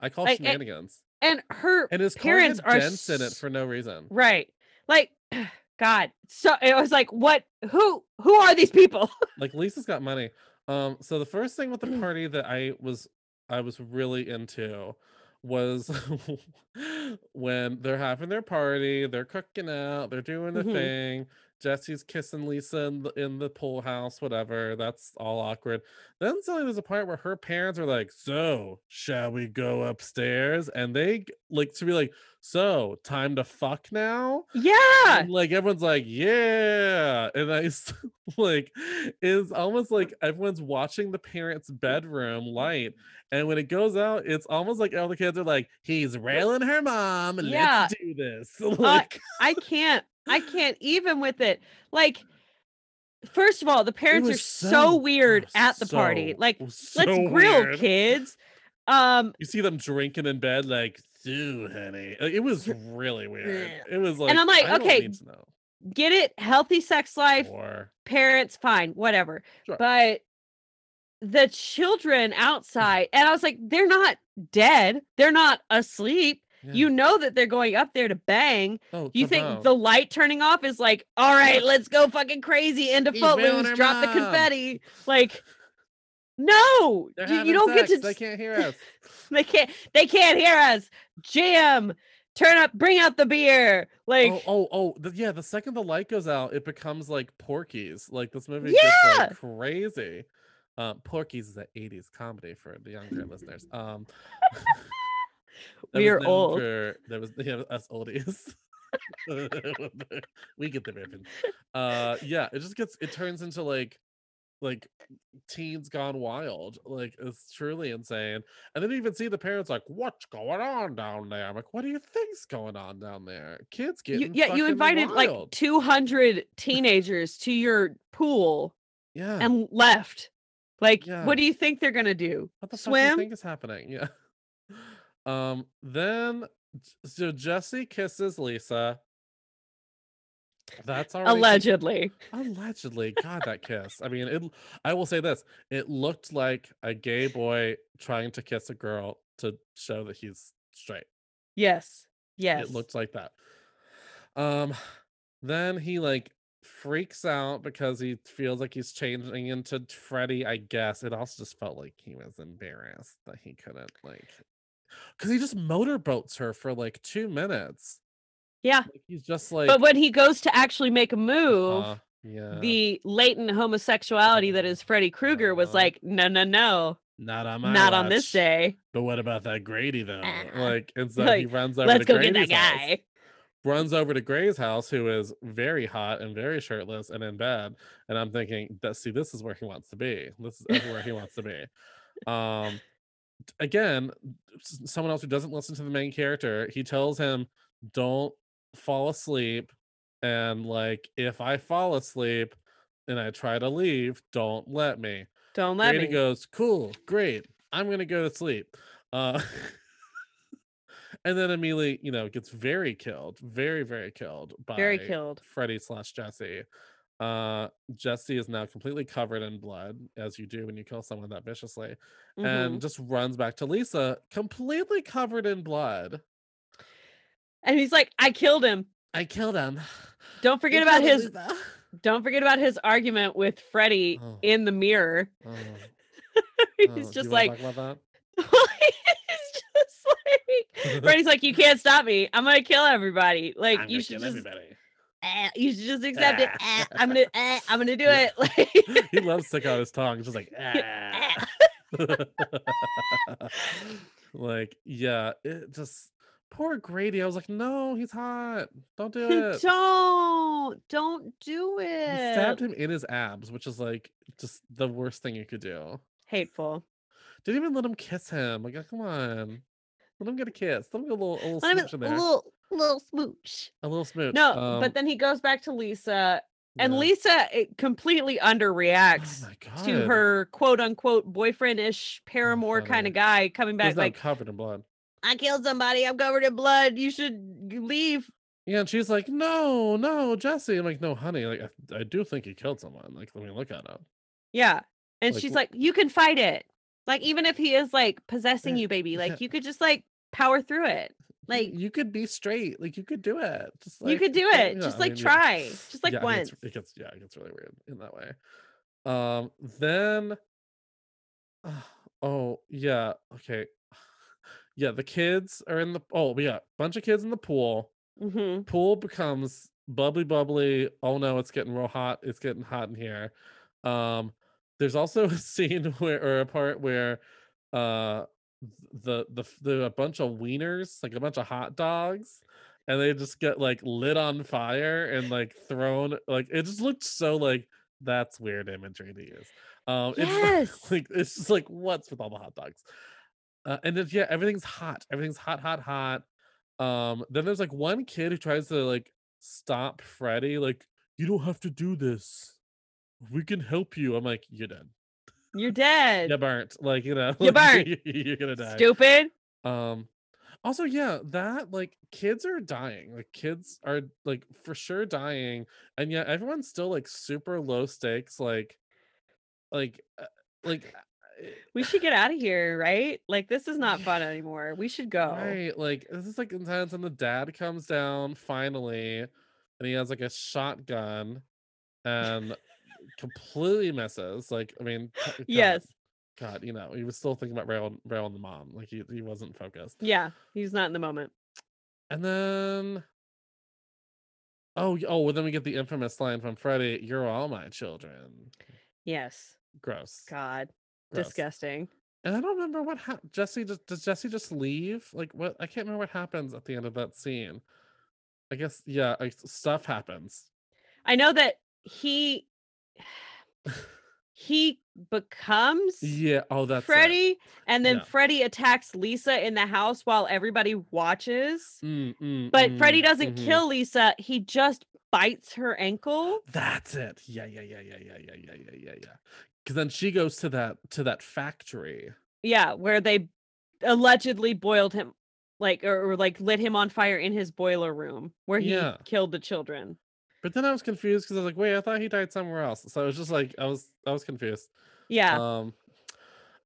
I call Like, shenanigans. and her And his parents are dents in it for no reason. right. Like [sighs] God. So it was like what who who are these people? [laughs] Like Lisa's got money. Um, so the first thing with the party that I was I was really into was [laughs] when they're having their party, they're cooking out, they're doing the Mhm. thing. Jesse's kissing Lisa in the, in the pool house, whatever. That's all awkward. Then suddenly there's a part where her parents are like, "So, shall we go upstairs?" And they like to be like, "So, time to fuck now?" yeah. And like everyone's like, yeah. And I [laughs] like is almost like everyone's watching the parents' bedroom light. And when it goes out, it's almost like all the kids are like, he's railing her mom. Yeah. Let's do this. [laughs] like I can't. I can't even with it. Like, first of all, the parents are so, so- weird oh, at the party. Like, so let's grill weird. kids. Um, You see them drinking in bed, like, so honey. Like, It was [laughs] really weird. It was like, and I'm like, I okay, need to know. get it? Healthy sex life, Or parents, fine, whatever. Sure. But the children outside, and I was like, they're not dead. They're not asleep. yeah. You know that they're going up there to bang. oh, You think bow. the light turning off is like, all right, let's go fucking crazy into He's Footloose, drop the confetti. Like, [laughs] no, you, you don't sex. get to. They can't hear [laughs] us. They can't. They can't hear us. Jam, turn up, bring out the beer. Like, oh, oh, oh, the, yeah. The second the light goes out, it becomes like Porky's. Like this movie Yeah! gets like crazy. Um, Porky's is an '80s comedy for the younger listeners. [laughs] Um, [laughs] We are old. For, that was [laughs] yeah, us oldies. we get the reference. Uh, yeah, it just gets it turns into like like teens gone wild. Like it's truly insane. And then you even see the parents like, "What's going on down there?" I'm like, "What do you think's going on down there? Kids you, getting yeah, you invited like 200 teenagers to your pool yeah. and left. Like, Yeah. what do you think they're gonna do? what the fuck do you think is happening? Yeah. [laughs] Um. Then so Jesse kisses Lisa. That's already Allegedly. Allegedly, God, that kiss. I mean, it. [laughs] I will say this: it looked like a gay boy trying to kiss a girl to show that he's straight. Yes. Yes. It looked like that. Um, then he like freaks out because he feels like he's changing into Freddy. I guess it also just felt like he was embarrassed that he couldn't like, because he just motorboats her for like two minutes. Yeah. Like, he's just like, but when he goes to actually make a move, uh, Yeah. the latent homosexuality that is Freddy Krueger was Uh-huh. like, no, no, no, not on my not on this day. But what about that Grady though? Ah. Like, and so he runs over Let's to go get that Grady's house, guy. Runs over to Gray's house, who is very hot and very shirtless and in bed. And I'm thinking that see, this is where he wants to be. This is everywhere he wants to be. Um, again, someone else who doesn't listen to the main character, he tells him, "Don't fall asleep." And like, if I fall asleep and I try to leave, don't let me. Don't let me. Grady me. goes, cool, great. I'm gonna go to sleep. Uh, [laughs] and then immediately, you know, gets very killed, very, very killed by Very killed. Freddy slash Jesse. Uh, Jesse is now completely covered in blood, as you do when you kill someone that viciously, Mhm. and just runs back to Lisa, completely covered in blood. And he's like, I killed him. I killed him. Don't forget You about his Lisa." don't forget about his argument with Freddy Oh. in the mirror. Oh, [laughs] he's oh, just like [laughs] talk about he's just [laughs] like Freddy's like, you can't stop me. I'm gonna kill everybody. Like I'm you should kill just everybody. eh, you should just accept it. Ah. Eh, I'm gonna [laughs] eh, I'm gonna do it. Like [laughs] he loves to stick out his tongue, He's just like eh. ah. like yeah, it just poor Grady. I was like, no, he's hot. Don't do it. don't don't do He it. stabbed him in his abs, which is like just the worst thing you could do. Hateful. Didn't even let him kiss him. Like, come on, let him get a kiss. Let him get a little, a little Let him- smooch in a there. little little smooch. A little smooch. No, Um, but then he goes back to Lisa, and yeah. Lisa it completely Oh underreacts my god. to her quote unquote boyfriend ish paramour kind of guy coming He's back now like, covered in blood. I killed somebody, I'm covered in blood, you should leave. Yeah, and she's like, "No, no, Jesse." I'm like, "No, honey. Like, I, I do think he killed someone. Like, let me look at him." Yeah. And Like, she's wh- like, You can fight it. Like, even if he is like possessing Yeah, you, baby, [laughs] like yeah. you could just like power through it. Like you could be straight. Like, you could do it. Just like you could do yeah, it. yeah, just I like mean, yeah. try. Just like Yeah, once. It gets, it gets yeah, it gets really weird in that way. Um, then, [sighs] oh yeah, okay, [sighs] yeah. The kids are in the oh we got a bunch of kids in the pool. hmm Pool becomes bubbly, bubbly. Oh no, it's getting real hot. It's getting hot in here. Um, there's also a [laughs] scene where or a part where uh the the the a bunch of wieners like a bunch of hot dogs and they just get like lit on fire and like thrown like it just looked so like that's weird imagery to use. Um it's [laughs] Yes. like it's just like what's with all the hot dogs? Uh, and then yeah everything's hot everything's hot hot hot. Um then there's like one kid who tries to like stop freddy like you don't have to do this we can help you i'm like you're dead You're [laughs] dead. you burnt like you know [laughs] You [laughs] burnt. you're gonna die Stupid. um also yeah that like kids are dying like kids are like for sure dying and yet everyone's still like super low stakes like like uh, like [sighs] uh, We should get out of here, right? Like this is not fun [sighs] anymore. We should go. right like this is like intense and the dad comes down finally and he has like a shotgun and completely misses like i mean [laughs] God, Yes. god you know he was still thinking about rail rail and the mom like he, he wasn't focused Yeah, he's not in the moment. And then Oh, oh, well then we get the infamous line from Freddy, "You're all my children." Yes. Gross. God. Gross. Disgusting. And I don't remember what happened. Jesse just does Jesse just leave? Like what I can't remember what happens at the end of that scene. I guess yeah, like stuff happens. I know that he [sighs] he becomes Yeah, oh that's it. Freddy, and then Yeah. Freddy attacks Lisa in the house while everybody watches. Mm, mm, But Freddy mm, doesn't mhm. kill Lisa. He just bites her ankle. That's it. Yeah, yeah, yeah, yeah, yeah, yeah, yeah, yeah, yeah, yeah. Because then she goes to that to that factory. Yeah, where they allegedly boiled him, like or, or like lit him on fire in his boiler room where he Yeah. killed the children. But then I was confused because I was like, wait, I thought he died somewhere else. So I was just like, I was I was confused. Yeah, Um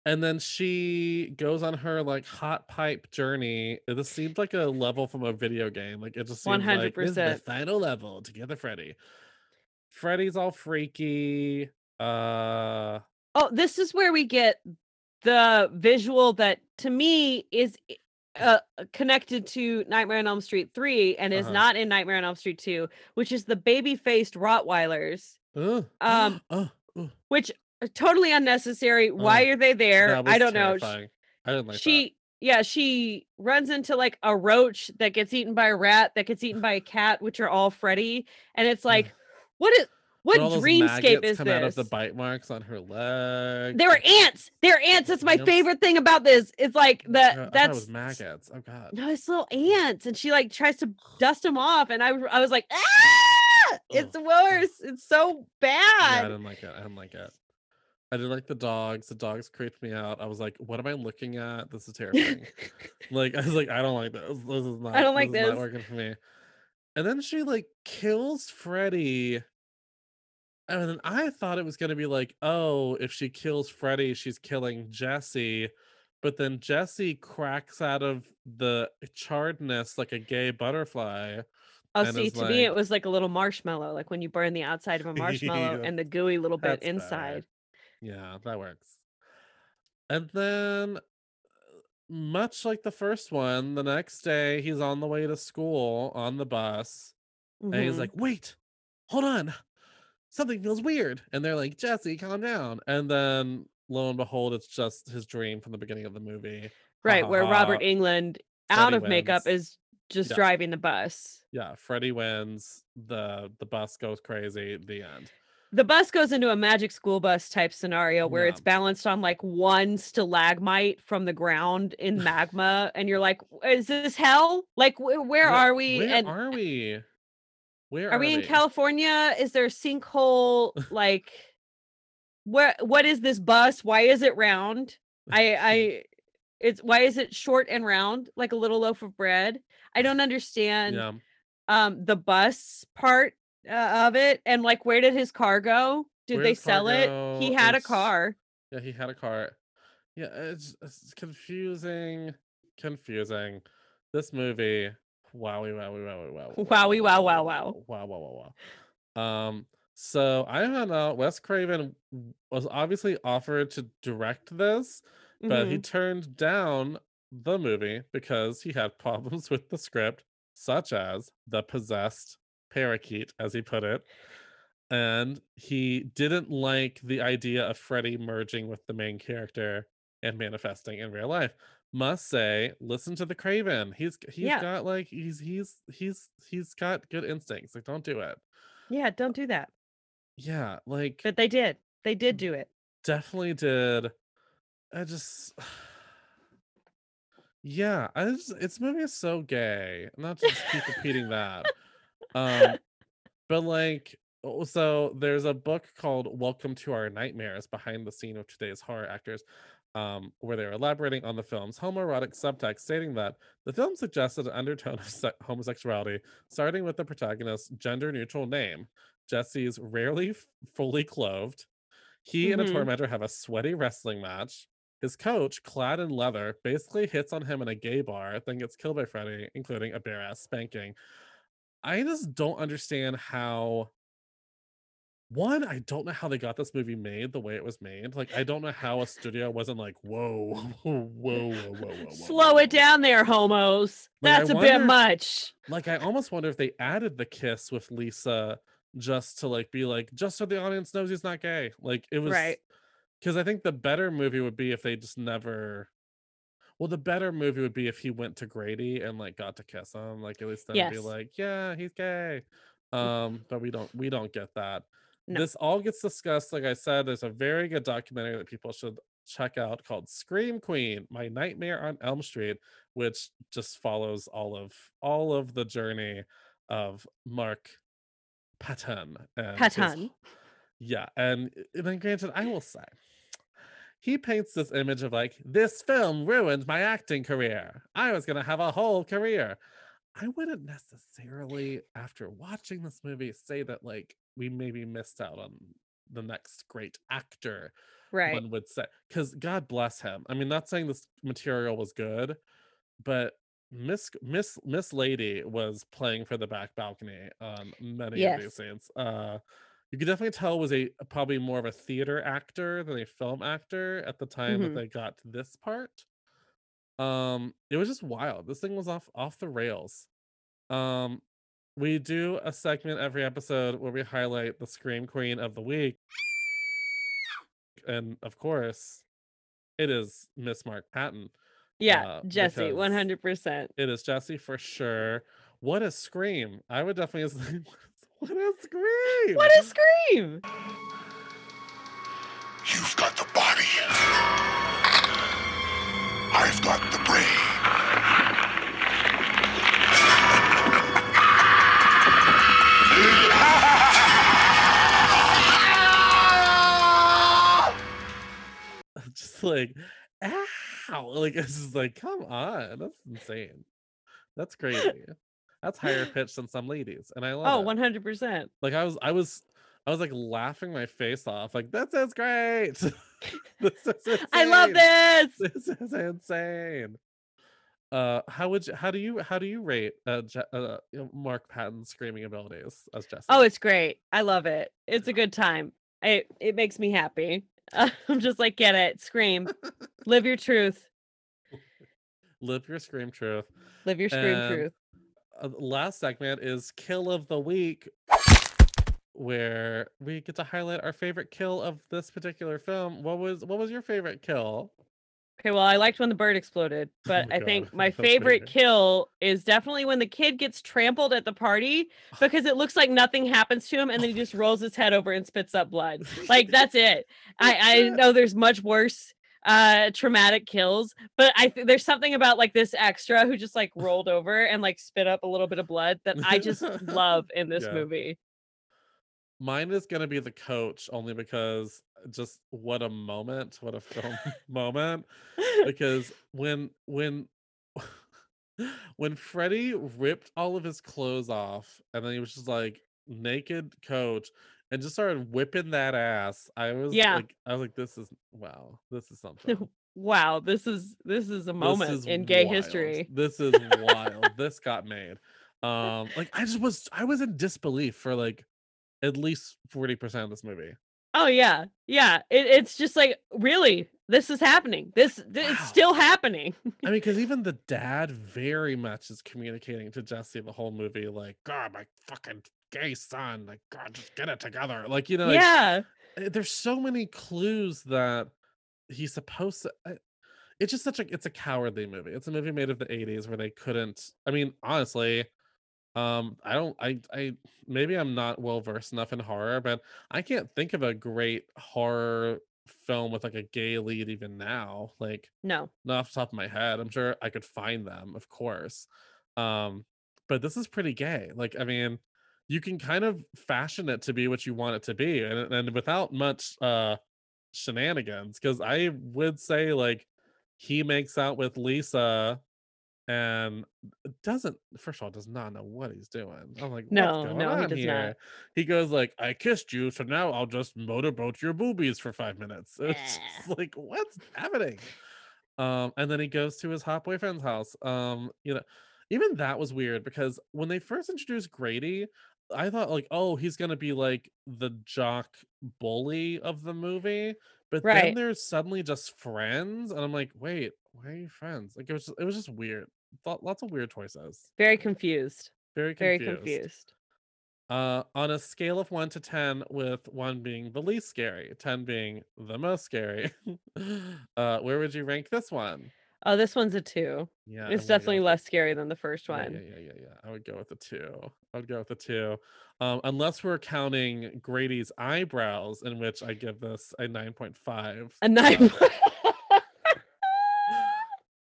and then she goes on her like hot pipe journey. This seemed like a level from a video game. Like it just seemed like this is the final level to get the Freddy. Freddy's all freaky. Uh Oh, this is where we get the visual that to me is uh, connected to Nightmare on Elm Street 3 and is Uh-huh. not in Nightmare on Elm Street 2, which is the baby faced Rottweilers Ugh. Um, Ugh, ugh. which are totally unnecessary. Why are they there? I don't know. Sh- terrifying. I didn't like she yeah she runs into like a roach that gets eaten by a rat that gets eaten by a cat which are all freddy and it's [sighs] like what is that. What And all those dreamscape is come this out of the bite marks on her leg. they were ants they're ants that's my favorite thing about this it's like I that that's maggots. Oh god. no it's little ants and she like tries to dust them off and I was like ah it's worse it's so Yeah, I didn't like it. I didn't like it. I didn't like the dogs. The dogs creeped me out. I was like, "What am I looking at? This is terrifying." [laughs] like, I was like, "I don't like this. This is not. I don't like is this." Not working for me." And then she like kills Freddy. And then I thought it was gonna be like, "Oh, if she kills Freddy, she's killing Jesse." But then Jesse cracks out of the charredness like a gay butterfly. oh see to me it was like a little marshmallow like when you burn the outside of a [laughs] marshmallow Yeah, and the gooey little bit better. inside Yeah, that works. And then, uh, much like the first one, the next day he's on the way to school on the bus, and he's Mhm. like, "Wait, hold on, something feels weird." And they're like, "Jesse, calm down." And then, lo and behold, it's just his dream from the beginning of the movie. Right where Robert Englund out Freddy of makeup is just Yeah. driving the bus Yeah, Freddy wins. the The bus goes crazy. The end. the bus goes into a magic school bus type scenario where it's balanced on like one stalagmite from the ground in [laughs] magma and you're like is this hell like wh- where Where- are we Where and are we? Where are we in california is there a sinkhole [laughs] like where what is this bus why is it round i [laughs] i it's why is it short and round like a little loaf of bread i don't understand Yeah. um the bus part uh, of it and like where did his car go did they sell it he had a car Yeah, he had a car. Yeah, it's, it's confusing. Confusing. This movie. Wowie, wowie, wowie, wow. Wowie, wow, wow, wow. Wow, wow, wow, wow. Um, so I found out Wes Craven was obviously offered to direct this, but he Mhm. turned down the movie because he had problems [laughs] with the script, such as the possessed parakeet, as he put it. And he didn't like the idea of Freddy merging with the main character and manifesting in real life. Must say, listen to the Craven. He's he's Yeah. got like he's he's he's he's got good instincts. Like, don't do it. yeah don't do that Yeah, like but they did they Mm. did do it definitely did. I just [sighs] yeah, I just it's movie is so gay. Not to just keep repeating that. Um [laughs] but like oh, so there's a book called Welcome to Our Nightmares behind the scene of today's horror actors. Um, where they're elaborating on the film's homoerotic subtext, stating that the film suggested an undertone of se- homosexuality, starting with the protagonist's gender neutral name. Jesse's rarely f- fully clothed, he and a Mhm. tormentor have a sweaty wrestling match. His coach, clad in leather, basically hits on him in a gay bar, then gets killed by Freddy, including a bare ass spanking. I just don't understand how. One, I don't know how they got this movie made the way it was made. Like, I don't know how a studio wasn't like, whoa, [laughs] whoa, whoa, whoa, whoa, whoa. slow whoa." it down there homos Like, that's a wonder bit much Like, I almost wonder if they added the kiss with Lisa just to like be like, just so the audience knows he's not gay. Like, it was Right. because I think the better movie would be if they just never. Well, the better movie would be if he went to Grady and like got to kiss him. Like at least then it'd be like, yeah, he's gay. Um, but we don't we don't get that. No. This all gets discussed. Like I said, there's a very good documentary that people should check out called Scream Queen: My Nightmare on Elm Street, which just follows all of all of the journey of Mark Patton. and his Patton. yeah, and uh, and then granted, I will say, he paints this image of like this film ruined my acting career. I was gonna have a whole career. I wouldn't necessarily, after watching this movie, say that like we maybe missed out on the next great actor. right One would say, because God bless him. I mean, not saying this material was good, but Miss Miss Miss Lady was playing for the back balcony on many of these scenes. Uh, you could definitely tell was a probably more of a theater actor than a film actor at the time Mhm. that they got to this part. Um, it was just wild. This thing was off off the rails. Um, we do a segment every episode where we highlight the Scream Queen of the week. And of course, it is Miss Mark Patton. Yeah, uh, Jesse, one hundred percent. It is Jesse for sure. What a scream! I would definitely [laughs] say, what a scream! What a scream! You've got the body. I've got the brain. [laughs] like, ow! Like it's just like, come on, that's insane. That's crazy. That's higher [laughs] pitched than some ladies, and I love Oh, one hundred percent. Like I was, I was, I was like laughing my face off. Like this is great. [laughs] this is insane. I love this. This is insane. Uh, how would you? How do you? How do you rate uh, Je- uh Mark Patton's screaming abilities as Jesse? Oh, it's great. I love it. It's a good time. It it makes me happy. [laughs] I'm just like, get it, scream, live your truth, live your scream truth. live your scream And truth. uh, last segment is kill of the week where we get to highlight our favorite kill of this particular film what was what was your favorite kill Okay, well, I liked when the bird exploded, [laughs] but Oh I God, think my [laughs] favorite favorite. kill is definitely when the kid gets trampled at the party [laughs] because it looks like nothing happens to him and then he just rolls his head over and spits up blood. Like that's it. I I know there's much worse uh traumatic kills, but I th- there's something about like this extra who just like rolled over and like spit up a little bit of blood that I just love in this Yeah. movie. mine is going to be the coach only because just what a moment what a film [laughs] [laughs] moment because when when [laughs] when Freddy ripped all of his clothes off and then he was just like naked coach and just started whipping that ass, I was Yeah. like I was like, this is wow, this is something. wow, this is this is a moment is in gay wild. history. This is wild. this got made. Um, like I just was I was in disbelief for like at least 40% of this movie. Oh yeah, yeah. It, it's just like really, this is happening. This, th- it's still happening. I mean, because even the [laughs] dad very much is communicating to Jesse the whole movie, like, God, my fucking gay son, like, God, just get it together. Like, you know, like, yeah, uh, there's so many clues that he's supposed to. I- It's just such a it's a cowardly movie. It's a movie made of the 80s where they couldn't. I mean, honestly, um, I don't. I I maybe I'm not well versed enough in horror, but I can't think of a great horror film with like a gay lead even now. Like no, not off the top of my head. I'm sure I could find them, of course. Um, but this is pretty gay. Like, I mean, you can kind of fashion it to be what you want it to be, and and without much uh shenanigans. Because I would say like he makes out with Lisa and doesn't first of all does not know what he's doing. I'm like, No, no, he does not. He goes like, I kissed you, so now I'll just motorboat your boobies for five minutes. [laughs] It's just like, what's happening? Um, and then he goes to his hot boyfriend's house. Um, you know, even that was weird because when they first introduced Grady, I thought like, oh, he's gonna be like the jock bully of the movie. But then they're suddenly just friends, and I'm like, wait, why are you friends? Like it was, it was just weird. Lots of weird choices. very confused. Very confused. Very confused. Uh, on a scale of one to ten, with one being the least scary, ten being the most scary, [laughs] uh, where would you rank this one? Oh, this one's a two. Yeah, It's definitely less scary than the first one. yeah, yeah, yeah, yeah. I would go with the two. I would go with the two. Um, unless we're counting Grady's eyebrows, in which I give this a 9.5. A nine. [laughs]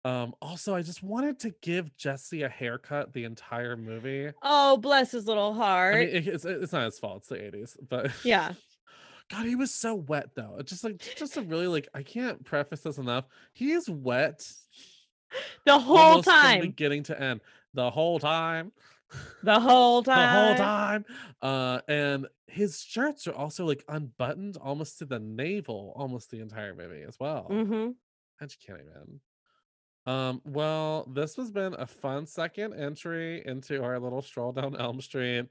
Um, also, I just wanted to give Jesse a haircut the entire movie. oh, bless his little heart. I mean, it- it's, it's not his fault, it's the 80s, but yeah. [laughs] God, he was so wet though. It's just like just a really like I can't preface this enough. He is wet [gasps] The whole time. beginning to end. The whole time. [laughs] The whole time. the whole time. Uh, and his shirts are also like unbuttoned almost to the navel, almost the entire movie as well. Mm-hmm. I just can't even. Um, well, this has been a fun second entry into our little stroll down Elm Street.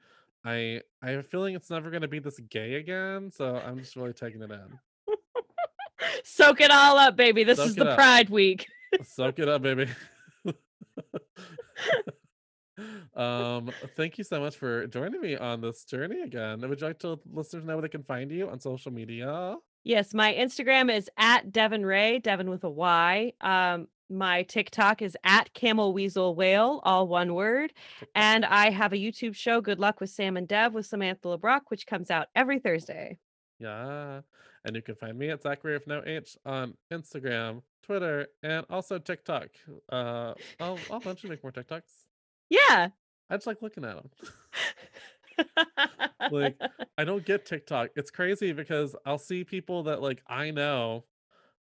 I I have a feeling it's never gonna be this gay again, so I'm just really taking it in. [laughs] Soak it all up, baby. This Soak is the up. Pride Week. Soak it up, baby. [laughs] [laughs] um, thank you so much for joining me on this journey again. Would you like to let listeners know where they can find you on social media? Yes, my Instagram is at Devin Ray, Devin with a Y. Um, my TikTok is at Camel Weasel Whale, all one word. And I have a YouTube show, Good Luck with Sam and Dev with Samantha LeBrock, which comes out every Thursday. Yeah. And you can find me at Zachary with no H on Instagram, Twitter, and also TikTok. Uh, I'll, I'll eventually make more TikToks. Yeah. I just like looking at them. [laughs] like I don't get TikTok. It's crazy because I'll see people that like I know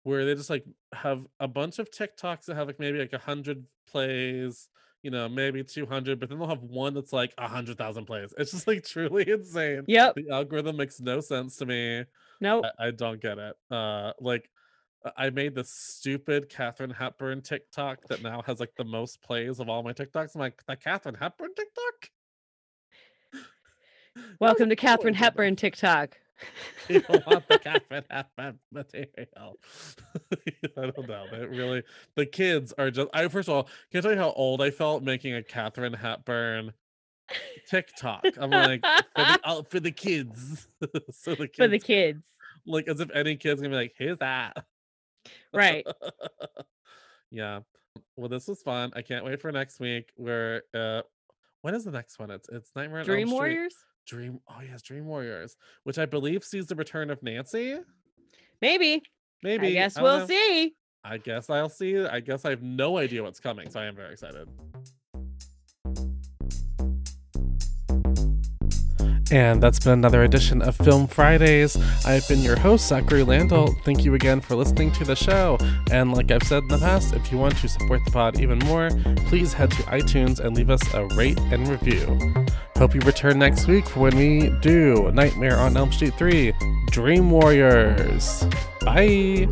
where they just like have a bunch of TikToks that have like maybe like a hundred plays, you know, maybe 200, but then they'll have one that's like a hundred thousand plays. It's just like [laughs] truly insane. Yep. The algorithm makes no sense to me. Nope. I, I don't get it. Uh, like I made this stupid Katharine Hepburn TikTok that now has like the most plays of all my TikToks. I'm like, the Katharine Hepburn TikTok? [laughs] Welcome to Katharine Hepburn TikTok. [laughs] People want the [laughs] Katharine Hepburn material. [laughs] I don't know. They really, the kids are just. I first of all, can I tell you how old I felt making a Katharine Hepburn TikTok? I'm like for the, uh, for the kids, so the kids, For the kids. like as if any kid's gonna be like, "Here's that." Right. yeah. Well, this was fun. I can't wait for next week. Where uh when is the next one? It's it's Nightmare Dream Street. Dream oh yes, Dream Warriors, which I believe sees the return of Nancy. Maybe. Maybe I guess don't we'll know. see. I guess I'll see. I guess I have no idea what's coming, so I am very excited. And that's been another edition of Film Fridays. I've been your host, Zachary Landau. Thank you again for listening to the show. And like I've said in the past, if you want to support the pod even more, please head to iTunes and leave us a rate and review. Hope you return next week for when we do Nightmare on Elm Street 3 Dream Warriors. Bye.